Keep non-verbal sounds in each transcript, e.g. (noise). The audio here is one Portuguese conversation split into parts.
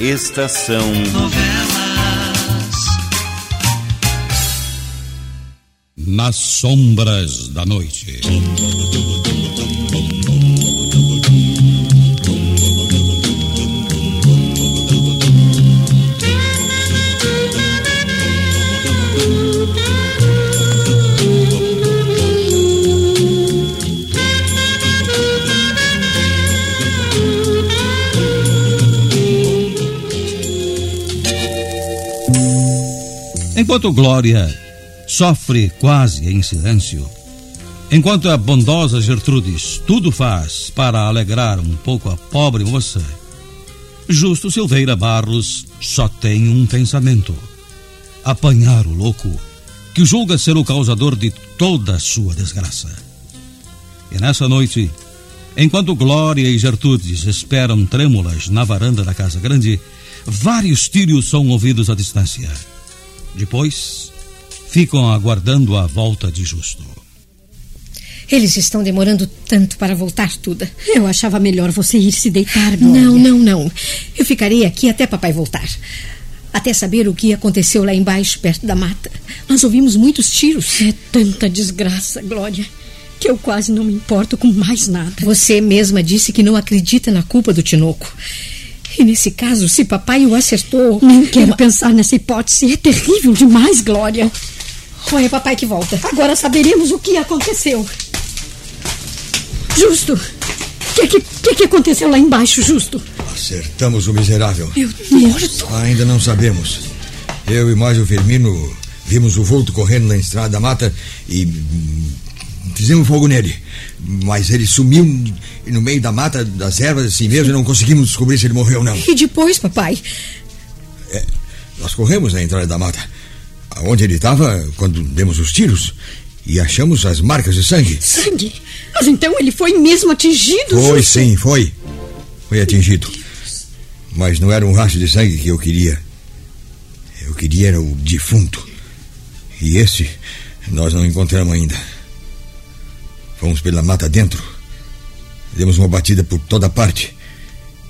Estação Novelas. Nas sombras da noite. Enquanto Glória sofre quase em silêncio, enquanto a bondosa Gertrudes tudo faz para alegrar um pouco a pobre moça, Justo Silveira Barros só tem um pensamento: apanhar o louco que julga ser o causador de toda a sua desgraça. E nessa noite, enquanto Glória e Gertrudes esperam trêmulas na varanda da casa grande, vários tiros são ouvidos à distância. Depois, ficam aguardando a volta de Justo. Eles estão demorando tanto para voltar, Tuda. Eu achava melhor você ir se deitar, Glória. Não, não, não. Eu ficarei aqui até papai voltar. Até saber o que aconteceu lá embaixo, perto da mata. Nós ouvimos muitos tiros. É tanta desgraça, Glória, que eu quase não me importo com mais nada. Você mesma disse que não acredita na culpa do Tinoco. E nesse caso, se papai o acertou. Nem quero pensar nessa hipótese. É terrível demais, Glória. Ou é papai que volta? Agora saberemos o que aconteceu. Justo. O que, que, que, que aconteceu lá embaixo, Justo? Acertamos o miserável. Meu Deus. Ainda não sabemos. Eu e mais o Firmino vimos o vulto correndo na estrada da mata e fizemos fogo nele. Mas ele sumiu no meio da mata, das ervas, assim mesmo, e não conseguimos descobrir se ele morreu ou não. E depois, papai? É, nós corremos na entrada da mata, onde ele estava quando demos os tiros, e achamos as marcas de sangue. Sangue? Mas então ele foi mesmo atingido? Foi, sim, foi. Foi atingido. Mas não era um rastro de sangue que eu queria. Eu queria era o defunto. E esse nós não encontramos ainda. Fomos pela mata dentro. Demos uma batida por toda parte.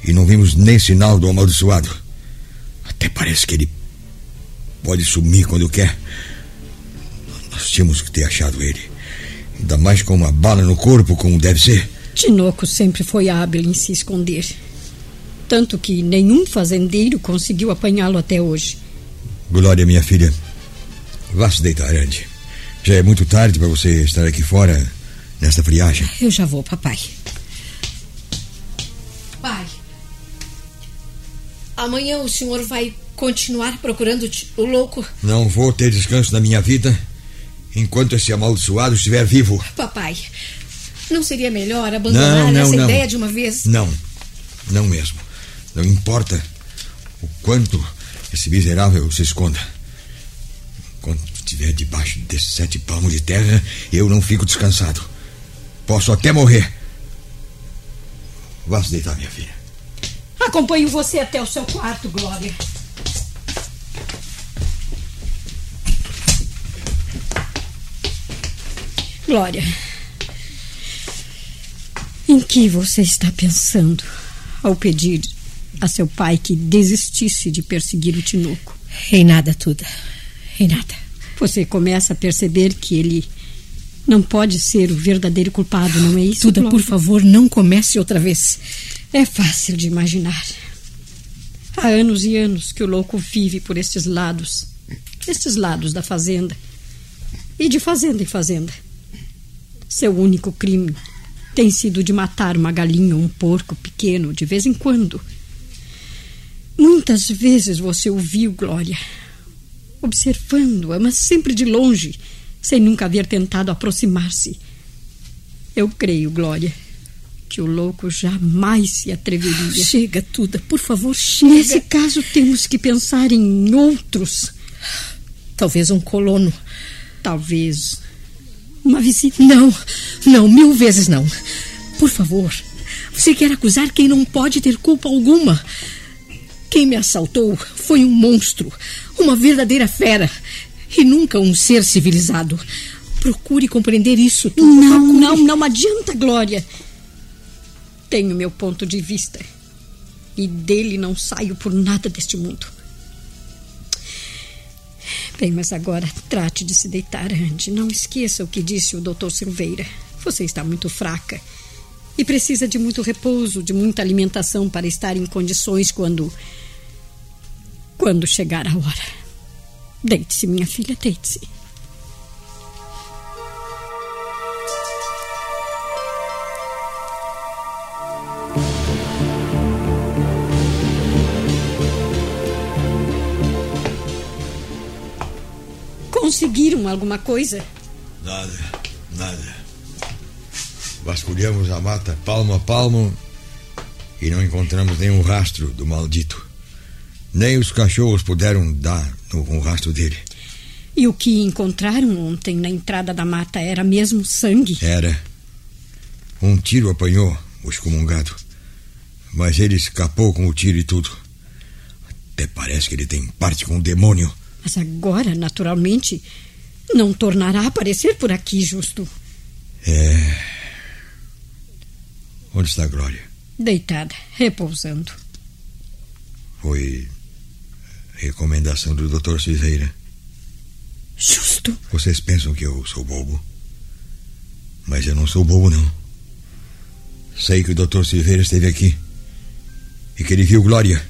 E não vimos nem sinal do amaldiçoado. Até parece que ele pode sumir quando quer. Nós tínhamos que ter achado ele. Ainda mais com uma bala no corpo, como deve ser. Tinoco sempre foi hábil em se esconder. Tanto que nenhum fazendeiro conseguiu apanhá-lo até hoje. Glória, minha filha. Vá se deitar, Andy. Já é muito tarde para você estar aqui fora nesta friagem. Eu já vou, papai. Pai. Amanhã o senhor vai continuar procurando o louco? Não vou ter descanso na minha vida enquanto esse amaldiçoado estiver vivo. Papai, não seria melhor abandonar Não, não, essa não. ideia de uma vez? Não, não mesmo. Não importa o quanto esse miserável se esconda. Quando estiver debaixo desses sete palmos de terra, eu não fico descansado. Posso até morrer. Vá se deitar, minha filha. Acompanho você até o seu quarto, Glória. Glória. Em que você está pensando ao pedir a seu pai que desistisse de perseguir o Tinoco? Em nada, Tuda. Em nada. Você começa a perceber que ele não pode ser o verdadeiro culpado, não é isso? Tuda, Glória? por favor, não comece outra vez. É fácil de imaginar. Há anos e anos que o louco vive por estes lados estes lados da fazenda. E de fazenda em fazenda. Seu único crime tem sido de matar uma galinha ou um porco pequeno de vez em quando. Muitas vezes você o viu, Glória, observando-a, mas sempre de longe, sem nunca haver tentado aproximar-se. Eu creio, Glória, que o louco jamais se atreveria. Chega, Tuda, por favor, chega. Nesse caso, temos que pensar em outros. Talvez um colono. Talvez uma visita. Não, não, mil vezes não. Por favor, você quer acusar quem não pode ter culpa alguma. Quem me assaltou foi um monstro, uma verdadeira fera, e nunca um ser civilizado. Procure compreender isso. Tuda, Não, procure. não, não (laughs) adianta, Glória. Tenho meu ponto de vista. E dele não saio por nada deste mundo. Bem, mas agora trate de se deitar, Andy. Não esqueça o que disse o Dr. Silveira. Você está muito fraca e precisa de muito repouso, de muita alimentação para estar em condições quando. quando chegar a hora. Deite-se, minha filha, deite-se. Conseguiram alguma coisa? Nada, nada. Vasculhamos a mata palmo a palmo e não encontramos nenhum rastro do maldito. Nem os cachorros puderam dar no, com o rastro dele. E o que encontraram ontem na entrada da mata era mesmo sangue? Era. Um tiro apanhou o excomungado. Mas ele escapou com o tiro e tudo. Até parece que ele tem parte com o demônio. Mas agora, naturalmente, não tornará a aparecer por aqui, justo. É. Onde está a Glória? Deitada, repousando. Foi recomendação do Dr. Silveira. Justo. Vocês pensam que eu sou bobo? Mas eu não sou bobo, não. Sei que o Dr. Silveira esteve aqui e que ele viu Glória.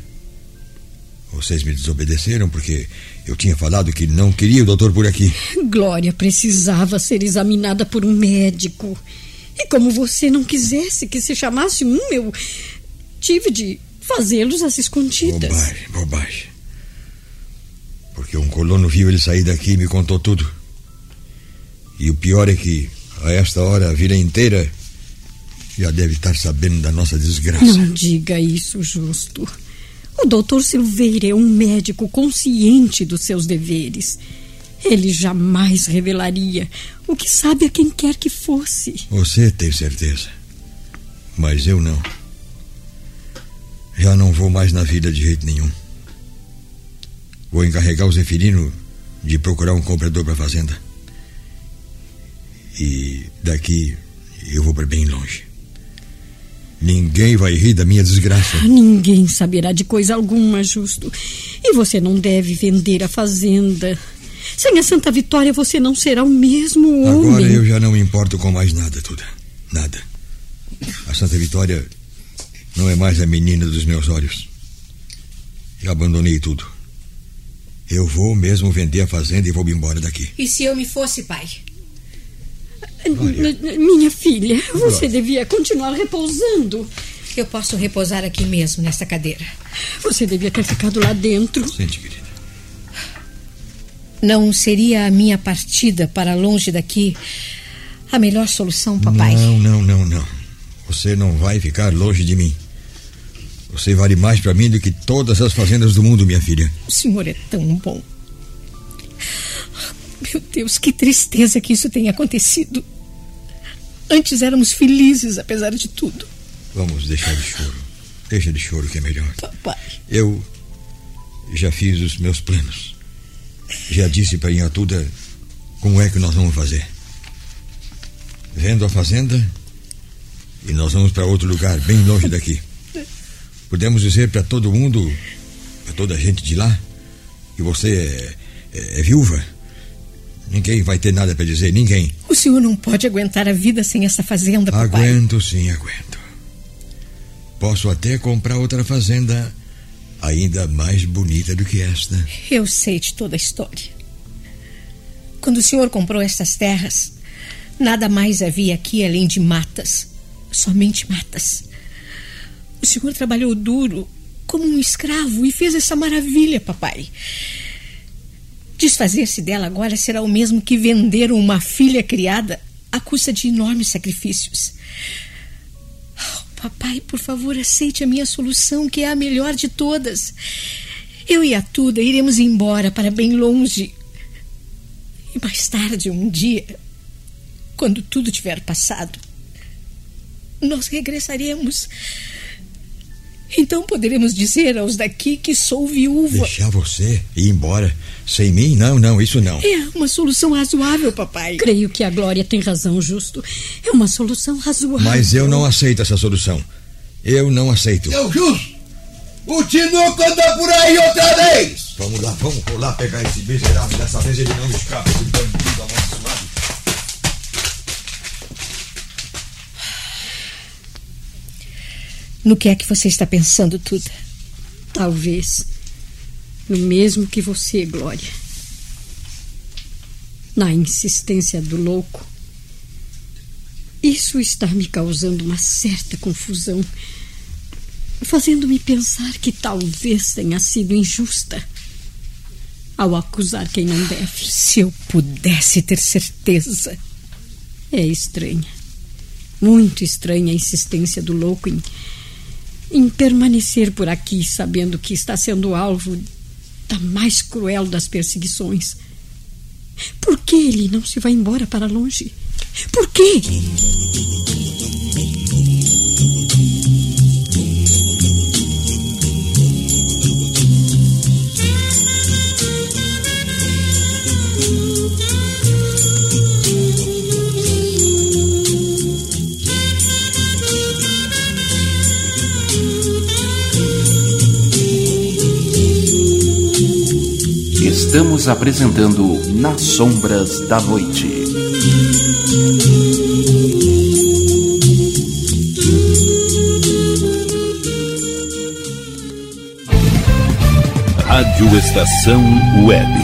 Vocês me desobedeceram porque eu tinha falado que não queria o doutor por aqui. Glória precisava ser examinada por um médico. E como você não quisesse que se chamasse um, eu tive de fazê-los às escondidas. Bobagem, bobagem. Porque um colono viu ele sair daqui e me contou tudo. E o pior é que, a esta hora, a vila inteira já deve estar sabendo da nossa desgraça. Não diga isso, Justo. O doutor Silveira é um médico consciente dos seus deveres. Ele jamais revelaria o que sabe a quem quer que fosse. Você tem certeza. Mas eu não. Já não vou mais na vida de jeito nenhum. Vou encarregar o Zeferino de procurar um comprador para a fazenda. E daqui eu vou para bem longe. Ninguém vai rir da minha desgraça. Ninguém saberá de coisa alguma, justo. E você não deve vender a fazenda. Sem a Santa Vitória, você não será o mesmo homem. Agora eu já não me importo com mais nada, Tuda. Nada. A Santa Vitória não é mais a menina dos meus olhos. Já abandonei tudo. Eu vou mesmo vender a fazenda e vou me embora daqui. E se eu me fosse, pai? Minha filha, você Glória. devia continuar repousando. Eu posso repousar aqui mesmo, nesta cadeira. Você devia ter ficado lá dentro. Sente, querida. Não seria a minha partida para longe daqui a melhor solução, papai? Não, não, não, não. Você não vai ficar longe de mim. Você vale mais para mim do que todas as fazendas do mundo, minha filha. O senhor é tão bom. Meu Deus, que tristeza que isso tenha acontecido. Antes éramos felizes, apesar de tudo. Vamos deixar de choro. Deixa de choro que é melhor. Papai. Eu já fiz os meus planos. Já disse para Inhatuda como é que nós vamos fazer. Vendo a fazenda e nós vamos para outro lugar, bem longe daqui. Podemos dizer para todo mundo, para toda a gente de lá, que você é, é- é viúva. Ninguém vai ter nada para dizer, ninguém. O senhor não pode aguentar a vida sem essa fazenda, papai. Aguento, sim, aguento. Posso até comprar outra fazenda ainda mais bonita do que esta. Eu sei de toda a história. Quando o senhor comprou estas terras, nada mais havia aqui além de matas. Somente matas. O senhor trabalhou duro, como um escravo, e fez essa maravilha, papai. Desfazer-se dela agora será o mesmo que vender uma filha criada à custa de enormes sacrifícios. Oh, papai, por favor, aceite a minha solução, que é a melhor de todas. Eu e a Tuda iremos embora para bem longe. E mais tarde, um dia, quando tudo tiver passado, nós regressaremos. Então poderemos dizer aos daqui que sou viúva. Deixar você ir embora sem mim? Não, não, isso não. É uma solução razoável, papai. Creio que a Glória tem razão, Justo. É uma solução razoável. Mas eu não aceito essa solução. Eu não aceito. Seu Justo, O Tinoco anda por aí outra vez! Vamos lá, vamos rolar pegar esse miserável. Dessa vez ele não escapa, esse bandido amaldiçoado. No que é que você está pensando, Tuda? Talvez no mesmo que você, Glória. Na insistência do louco. Isso está me causando uma certa confusão, fazendo-me pensar que talvez tenha sido injusta ao acusar quem não deve. Se eu pudesse ter certeza. É estranha, muito estranha a insistência do louco em, em permanecer por aqui, sabendo que está sendo alvo da mais cruel das perseguições. Por que ele não se vai embora para longe? Por quê? Estamos apresentando Nas Sombras da Noite. Rádio Estação Web.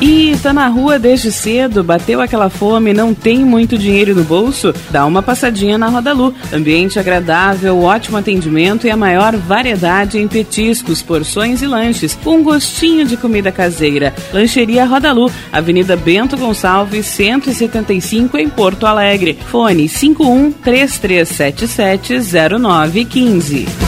E tá na rua desde cedo, bateu aquela fome, não tem muito dinheiro no bolso? Dá uma passadinha na Rodalu. Ambiente agradável, ótimo atendimento e a maior variedade em petiscos, porções e lanches, com gostinho de comida caseira. Lancheria Rodalu, Avenida Bento Gonçalves, 175 em Porto Alegre. Fone 51 3377 0915.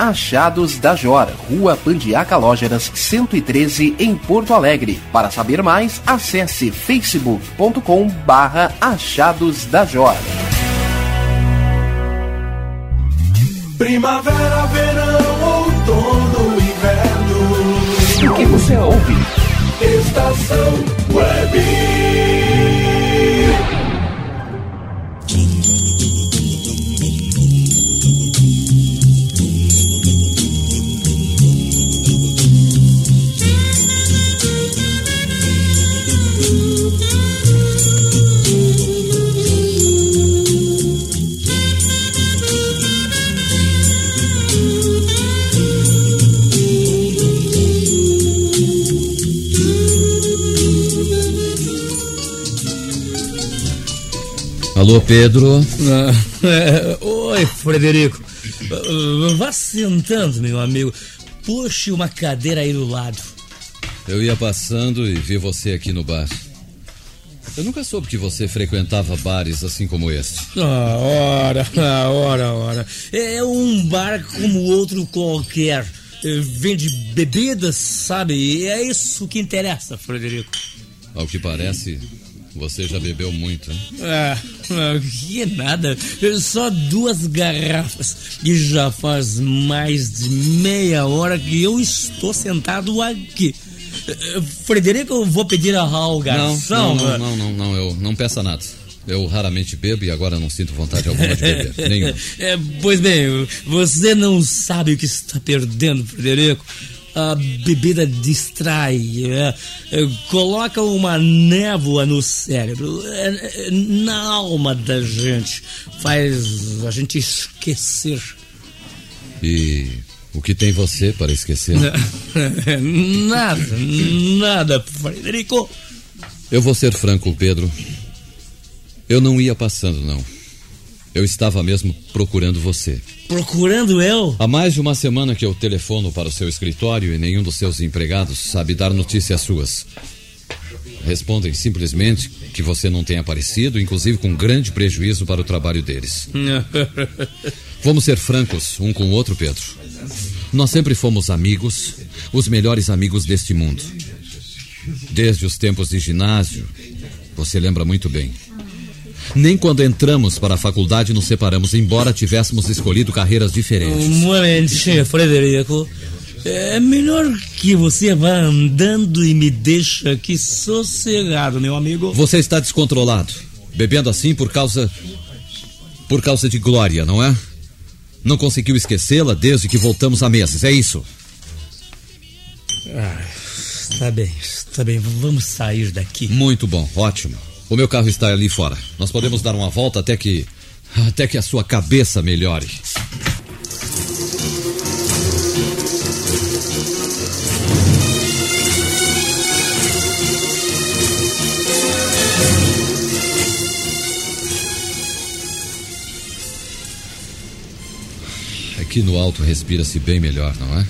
Achados da Jora, Rua Pandiaca Lógeras 113, em Porto Alegre. Para saber mais, acesse facebook.com barra Achados da Jora. Primavera, verão, outono, inverno. O que você ouve? Estação Web. Alô, Pedro. Ah, (laughs) é, oi, Frederico. Ah, vá sentando, meu amigo. Puxe uma cadeira aí do lado. Eu ia passando e vi você aqui no bar. Eu nunca soube que você frequentava bares assim como este. Ah, ora, (laughs) ah, ora, ora. É um bar como outro qualquer. Eh, Vende bebidas, sabe? E é isso que interessa, Frederico. Ao que parece, você já bebeu muito, hein? Ah, que nada. Só duas garrafas. E já faz mais de meia hora que eu estou sentado aqui. Eh, Frederico, eu vou pedir a ao Não, não, não, não, não, não, eu não peça nada. Eu raramente bebo e agora não sinto vontade alguma de beber. Nenhuma. (laughs) É, pois bem, você não sabe o que está perdendo, Frederico. A bebida distrai, é, é, coloca uma névoa no cérebro, é, é, na alma da gente, faz a gente esquecer. E o que tem você para esquecer? (laughs) nada, nada, Frederico. Eu vou ser franco, Pedro. Eu não ia passando, não. Eu estava mesmo procurando você. Procurando eu? Há mais de uma semana que eu telefono para o seu escritório e nenhum dos seus empregados sabe dar notícias suas. Respondem simplesmente que você não tem aparecido, inclusive com grande prejuízo para o trabalho deles. (laughs) Vamos ser francos um com o outro, Pedro. Nós sempre fomos amigos, os melhores amigos deste mundo. Desde os tempos de ginásio, você lembra muito bem. Nem quando entramos para a faculdade nos separamos, embora tivéssemos escolhido carreiras diferentes. Um momentinho, Frederico. É melhor que você vá andando e me deixa aqui sossegado, meu amigo. Você está descontrolado, bebendo assim por causa. por causa de Glória, não é? Não conseguiu esquecê-la desde que voltamos a meses, é isso? Ah, está bem, está bem. Vamos sair daqui. Muito bom, ótimo. O meu carro está ali fora. Nós podemos dar uma volta até que. até que a sua cabeça melhore. Aqui no alto respira-se bem melhor, não é?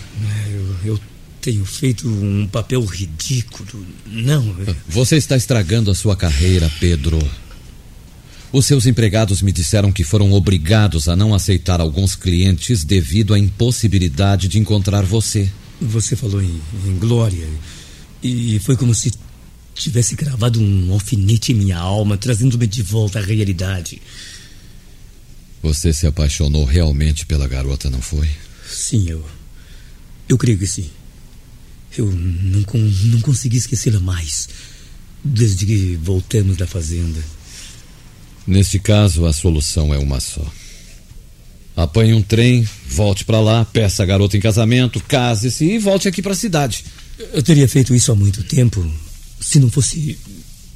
Eu, eu tenho feito um papel ridículo. Não. eu- Você está estragando a sua carreira, Pedro. Os seus empregados me disseram que foram obrigados a não aceitar alguns clientes devido à impossibilidade de encontrar você. Você falou em, em glória. E foi como se tivesse gravado um alfinete em minha alma, trazendo-me de volta à realidade. Você se apaixonou realmente pela garota, não foi? Sim, eu. Eu creio que sim. Eu não, não consegui esquecê-la mais. Desde que voltamos da fazenda. Neste caso, a solução é uma só. Apanhe um trem, volte para lá, peça a garota em casamento, case-se e volte aqui para a cidade. Eu teria feito isso há muito tempo, se não fosse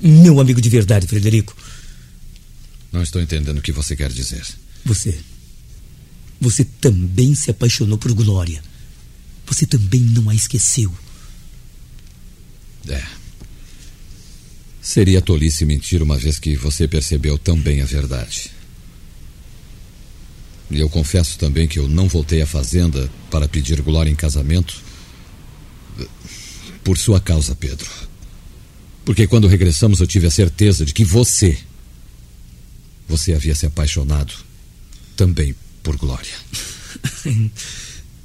meu amigo de verdade, Frederico. Não estou entendendo o que você quer dizer. Você. Você também se apaixonou por Glória. Você também não a esqueceu. É. Seria tolice mentir uma vez que você percebeu tão bem a verdade. E eu confesso também que eu não voltei à fazenda para pedir Glória em casamento por sua causa, Pedro. Porque quando regressamos eu tive a certeza de que você. Você havia se apaixonado também por Glória. (laughs)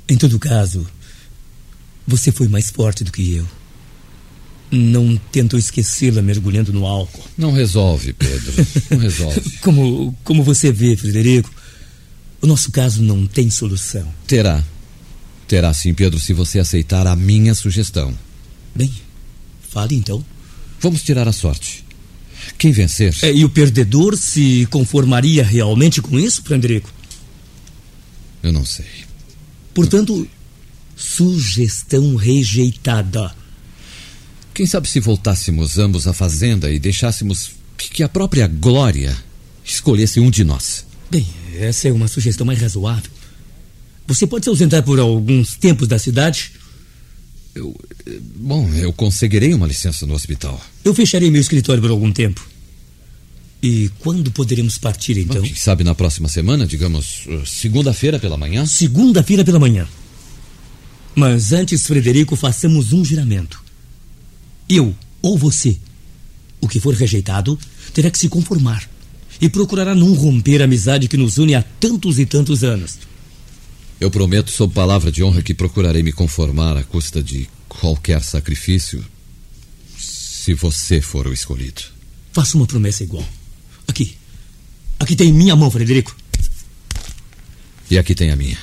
Em todo caso, você foi mais forte do que eu. Não tento esquecê-la mergulhando no álcool. Não resolve, Pedro. Não (laughs) resolve. como, como você vê, Frederico, o nosso caso não tem solução. Terá. Terá sim, Pedro, se você aceitar a minha sugestão. Bem, fale então. Vamos tirar a sorte. Quem vencer. É, e o perdedor se conformaria realmente com isso, Frederico? Eu não sei. Portanto, sugestão rejeitada. Quem sabe se voltássemos ambos à fazenda e deixássemos que a própria Glória escolhesse um de nós? Bem, essa é uma sugestão mais razoável. Você pode se ausentar por alguns tempos da cidade? Eu. Bom, eu conseguirei uma licença no hospital. Eu fecharei meu escritório por algum tempo. E quando poderemos partir então? Quem sabe na próxima semana, digamos, uh, segunda-feira pela manhã? Segunda-feira pela manhã. Mas antes, Frederico, façamos um juramento. Eu ou você, o que for rejeitado, terá que se conformar e procurará não romper a amizade que nos une há tantos e tantos anos. Eu prometo, sob palavra de honra, que procurarei me conformar à custa de qualquer sacrifício, se você for o escolhido. Faça uma promessa igual. Aqui. Aqui tem minha mão, Frederico. E aqui tem a minha.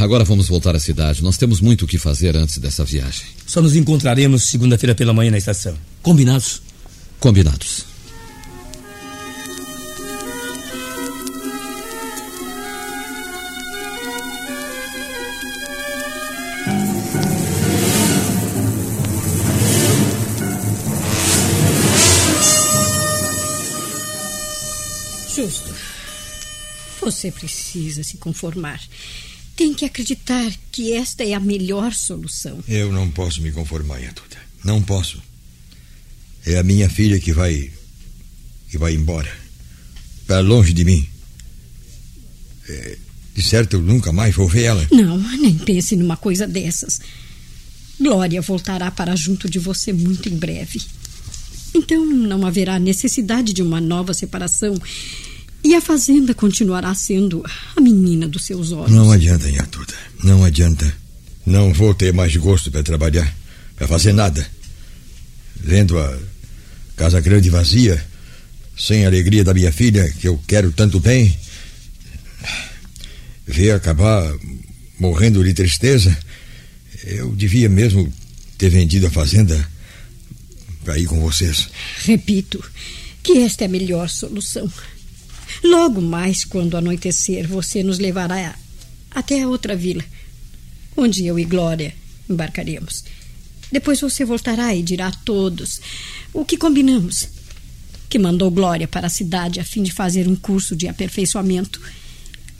Agora vamos voltar à cidade. Nós temos muito o que fazer antes dessa viagem. Só nos encontraremos segunda-feira pela manhã na estação. Combinados? Combinados. Justo. Você precisa se conformar. Tem que acreditar que esta é a melhor solução. Eu não posso me conformar, Yatuta. Não posso. É a minha filha que vai. que vai embora. Para longe de mim. É, de certo, eu nunca mais vou ver ela. Não, nem pense numa coisa dessas. Glória voltará para junto de você muito em breve. Então não haverá necessidade de uma nova separação. E a fazenda continuará sendo a menina dos seus olhos. Não adianta, Yatuta. Não adianta. Não vou ter mais gosto para trabalhar, para fazer nada. Vendo a casa grande vazia, sem a alegria da minha filha, que eu quero tanto bem, ver acabar morrendo de tristeza, eu devia mesmo ter vendido a fazenda para ir com vocês. Repito que esta é a melhor solução. Logo mais, quando anoitecer, você nos levará até a outra vila, onde eu e Glória embarcaremos. Depois você voltará e dirá a todos o que combinamos. Que mandou Glória para a cidade a fim de fazer um curso de aperfeiçoamento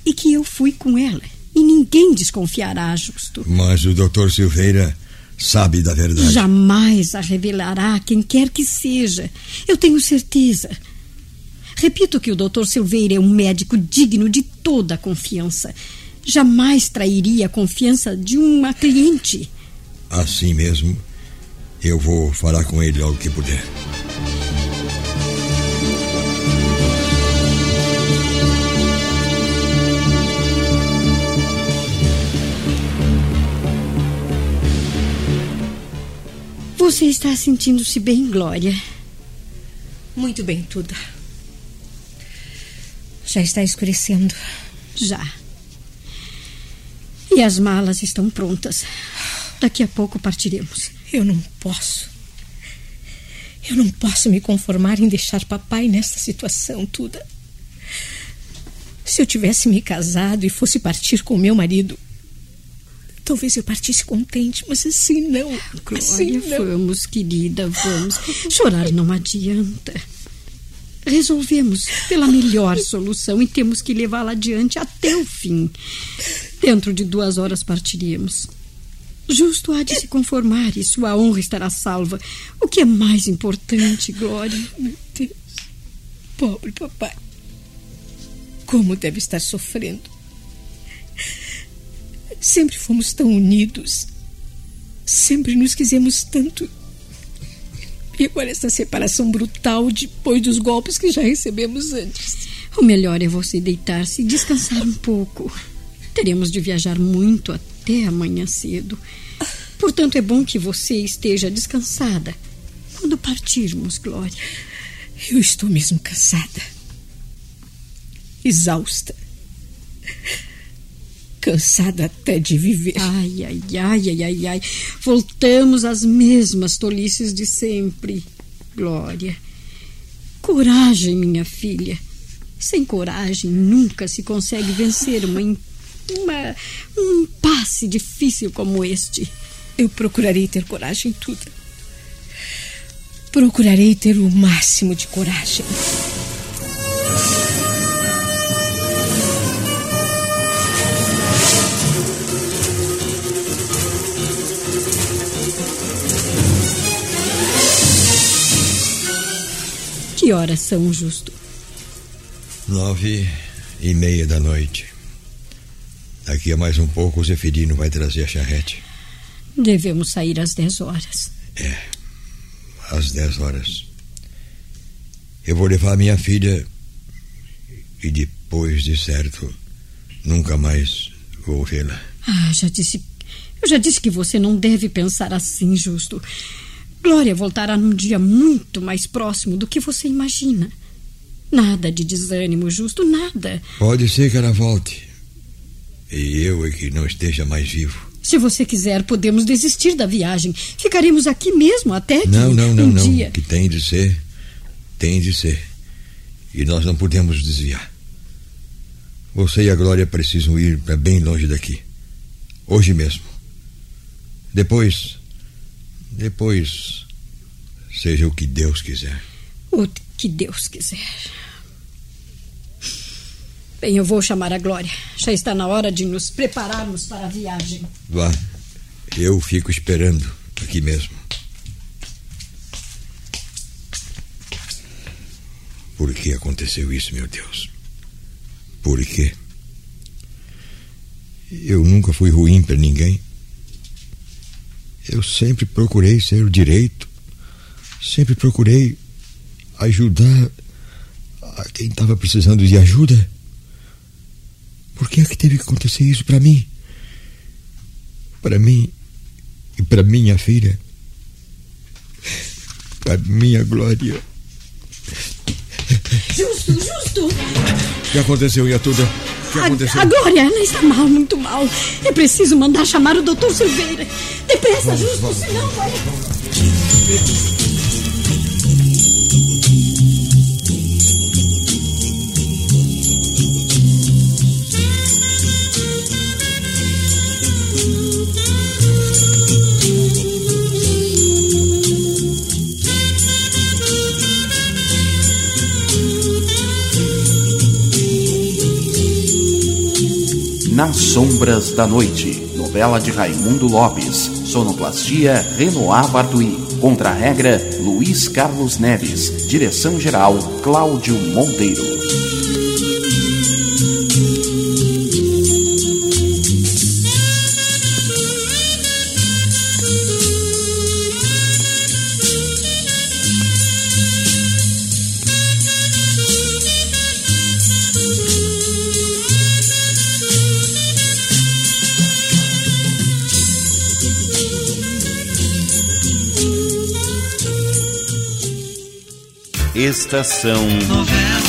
e que eu fui com ela. E ninguém desconfiará, justo. Mas o doutor Silveira sabe da verdade. Jamais a revelará a quem quer que seja. Eu tenho certeza. Repito que o doutor Silveira é um médico digno de toda a confiança. Jamais trairia a confiança de uma cliente. Assim mesmo, eu vou falar com ele logo que puder. Você está sentindo-se bem, Glória? Muito bem, Tuda. Já está escurecendo. Já. E as malas estão prontas. Daqui a pouco partiremos. Eu não posso. Eu não posso me conformar em deixar papai nesta situação, Tuda. Se eu tivesse me casado e fosse partir com meu marido, talvez eu partisse contente, mas assim não. Glória, assim não. vamos, querida, vamos. Chorar não adianta. Resolvemos pela melhor solução e temos que levá-la adiante até o fim. Dentro de duas horas partiríamos. Justo há de se conformar e sua honra estará salva. O que é mais importante, Glória? Meu Deus. Pobre papai. Como deve estar sofrendo. Sempre fomos tão unidos. Sempre nos quisemos tanto. E agora essa separação brutal depois dos golpes que já recebemos antes. O melhor é você deitar-se e descansar um pouco. Teremos de viajar muito até amanhã cedo. Portanto, é bom que você esteja descansada quando partirmos, Glória. Eu estou mesmo cansada. Exausta. Cansada até de viver. Ai, ai, ai, ai, ai, ai. Voltamos às mesmas tolices de sempre. Glória. Coragem, minha filha. Sem coragem nunca se consegue vencer uma, uma, um impasse difícil como este. Eu procurarei ter coragem em tudo. Procurarei ter o máximo de coragem. Que horas são, Justo? Nove e meia da noite. Daqui a mais um pouco o Zeferino vai trazer a charrete. Devemos sair às dez horas. É, às dez horas. Eu vou levar minha filha e depois de certo nunca mais vou vê-la. Ah, já disse. Eu já disse que você não deve pensar assim, Justo. Glória voltará num dia muito mais próximo do que você imagina. Nada de desânimo, Justo, nada. Pode ser que ela volte. E eu é que não esteja mais vivo. Se você quiser, podemos desistir da viagem. Ficaremos aqui mesmo até que Não, não, não, um não. dia. O que tem de ser, tem de ser. E nós não podemos desviar. Você e a Glória precisam ir para bem longe daqui. Hoje mesmo. Depois. Depois. Seja o que Deus quiser. O que Deus quiser. Bem, eu vou chamar a Glória. Já está na hora de nos prepararmos para a viagem. Vá. Eu fico esperando aqui mesmo. Por que aconteceu isso, meu Deus? Por quê? Eu nunca fui ruim para ninguém. Eu sempre procurei ser o direito. Sempre procurei ajudar a quem estava precisando de ajuda. Por que é que teve que acontecer isso para mim? Para mim e para minha filha. Para minha glória. Justo, justo! O que aconteceu, Yatuda? O que A, aconteceu? a Glória, ela está mal, muito mal. É preciso mandar chamar o doutor Silveira. Depressa, Vamos, justo, vamos, senão vai. Nas Sombras da Noite, novela de Raimundo Lopes, sonoplastia Renoir Bartui, contra-regra Luiz Carlos Neves, direção-geral Cláudio Monteiro. Estação Novela.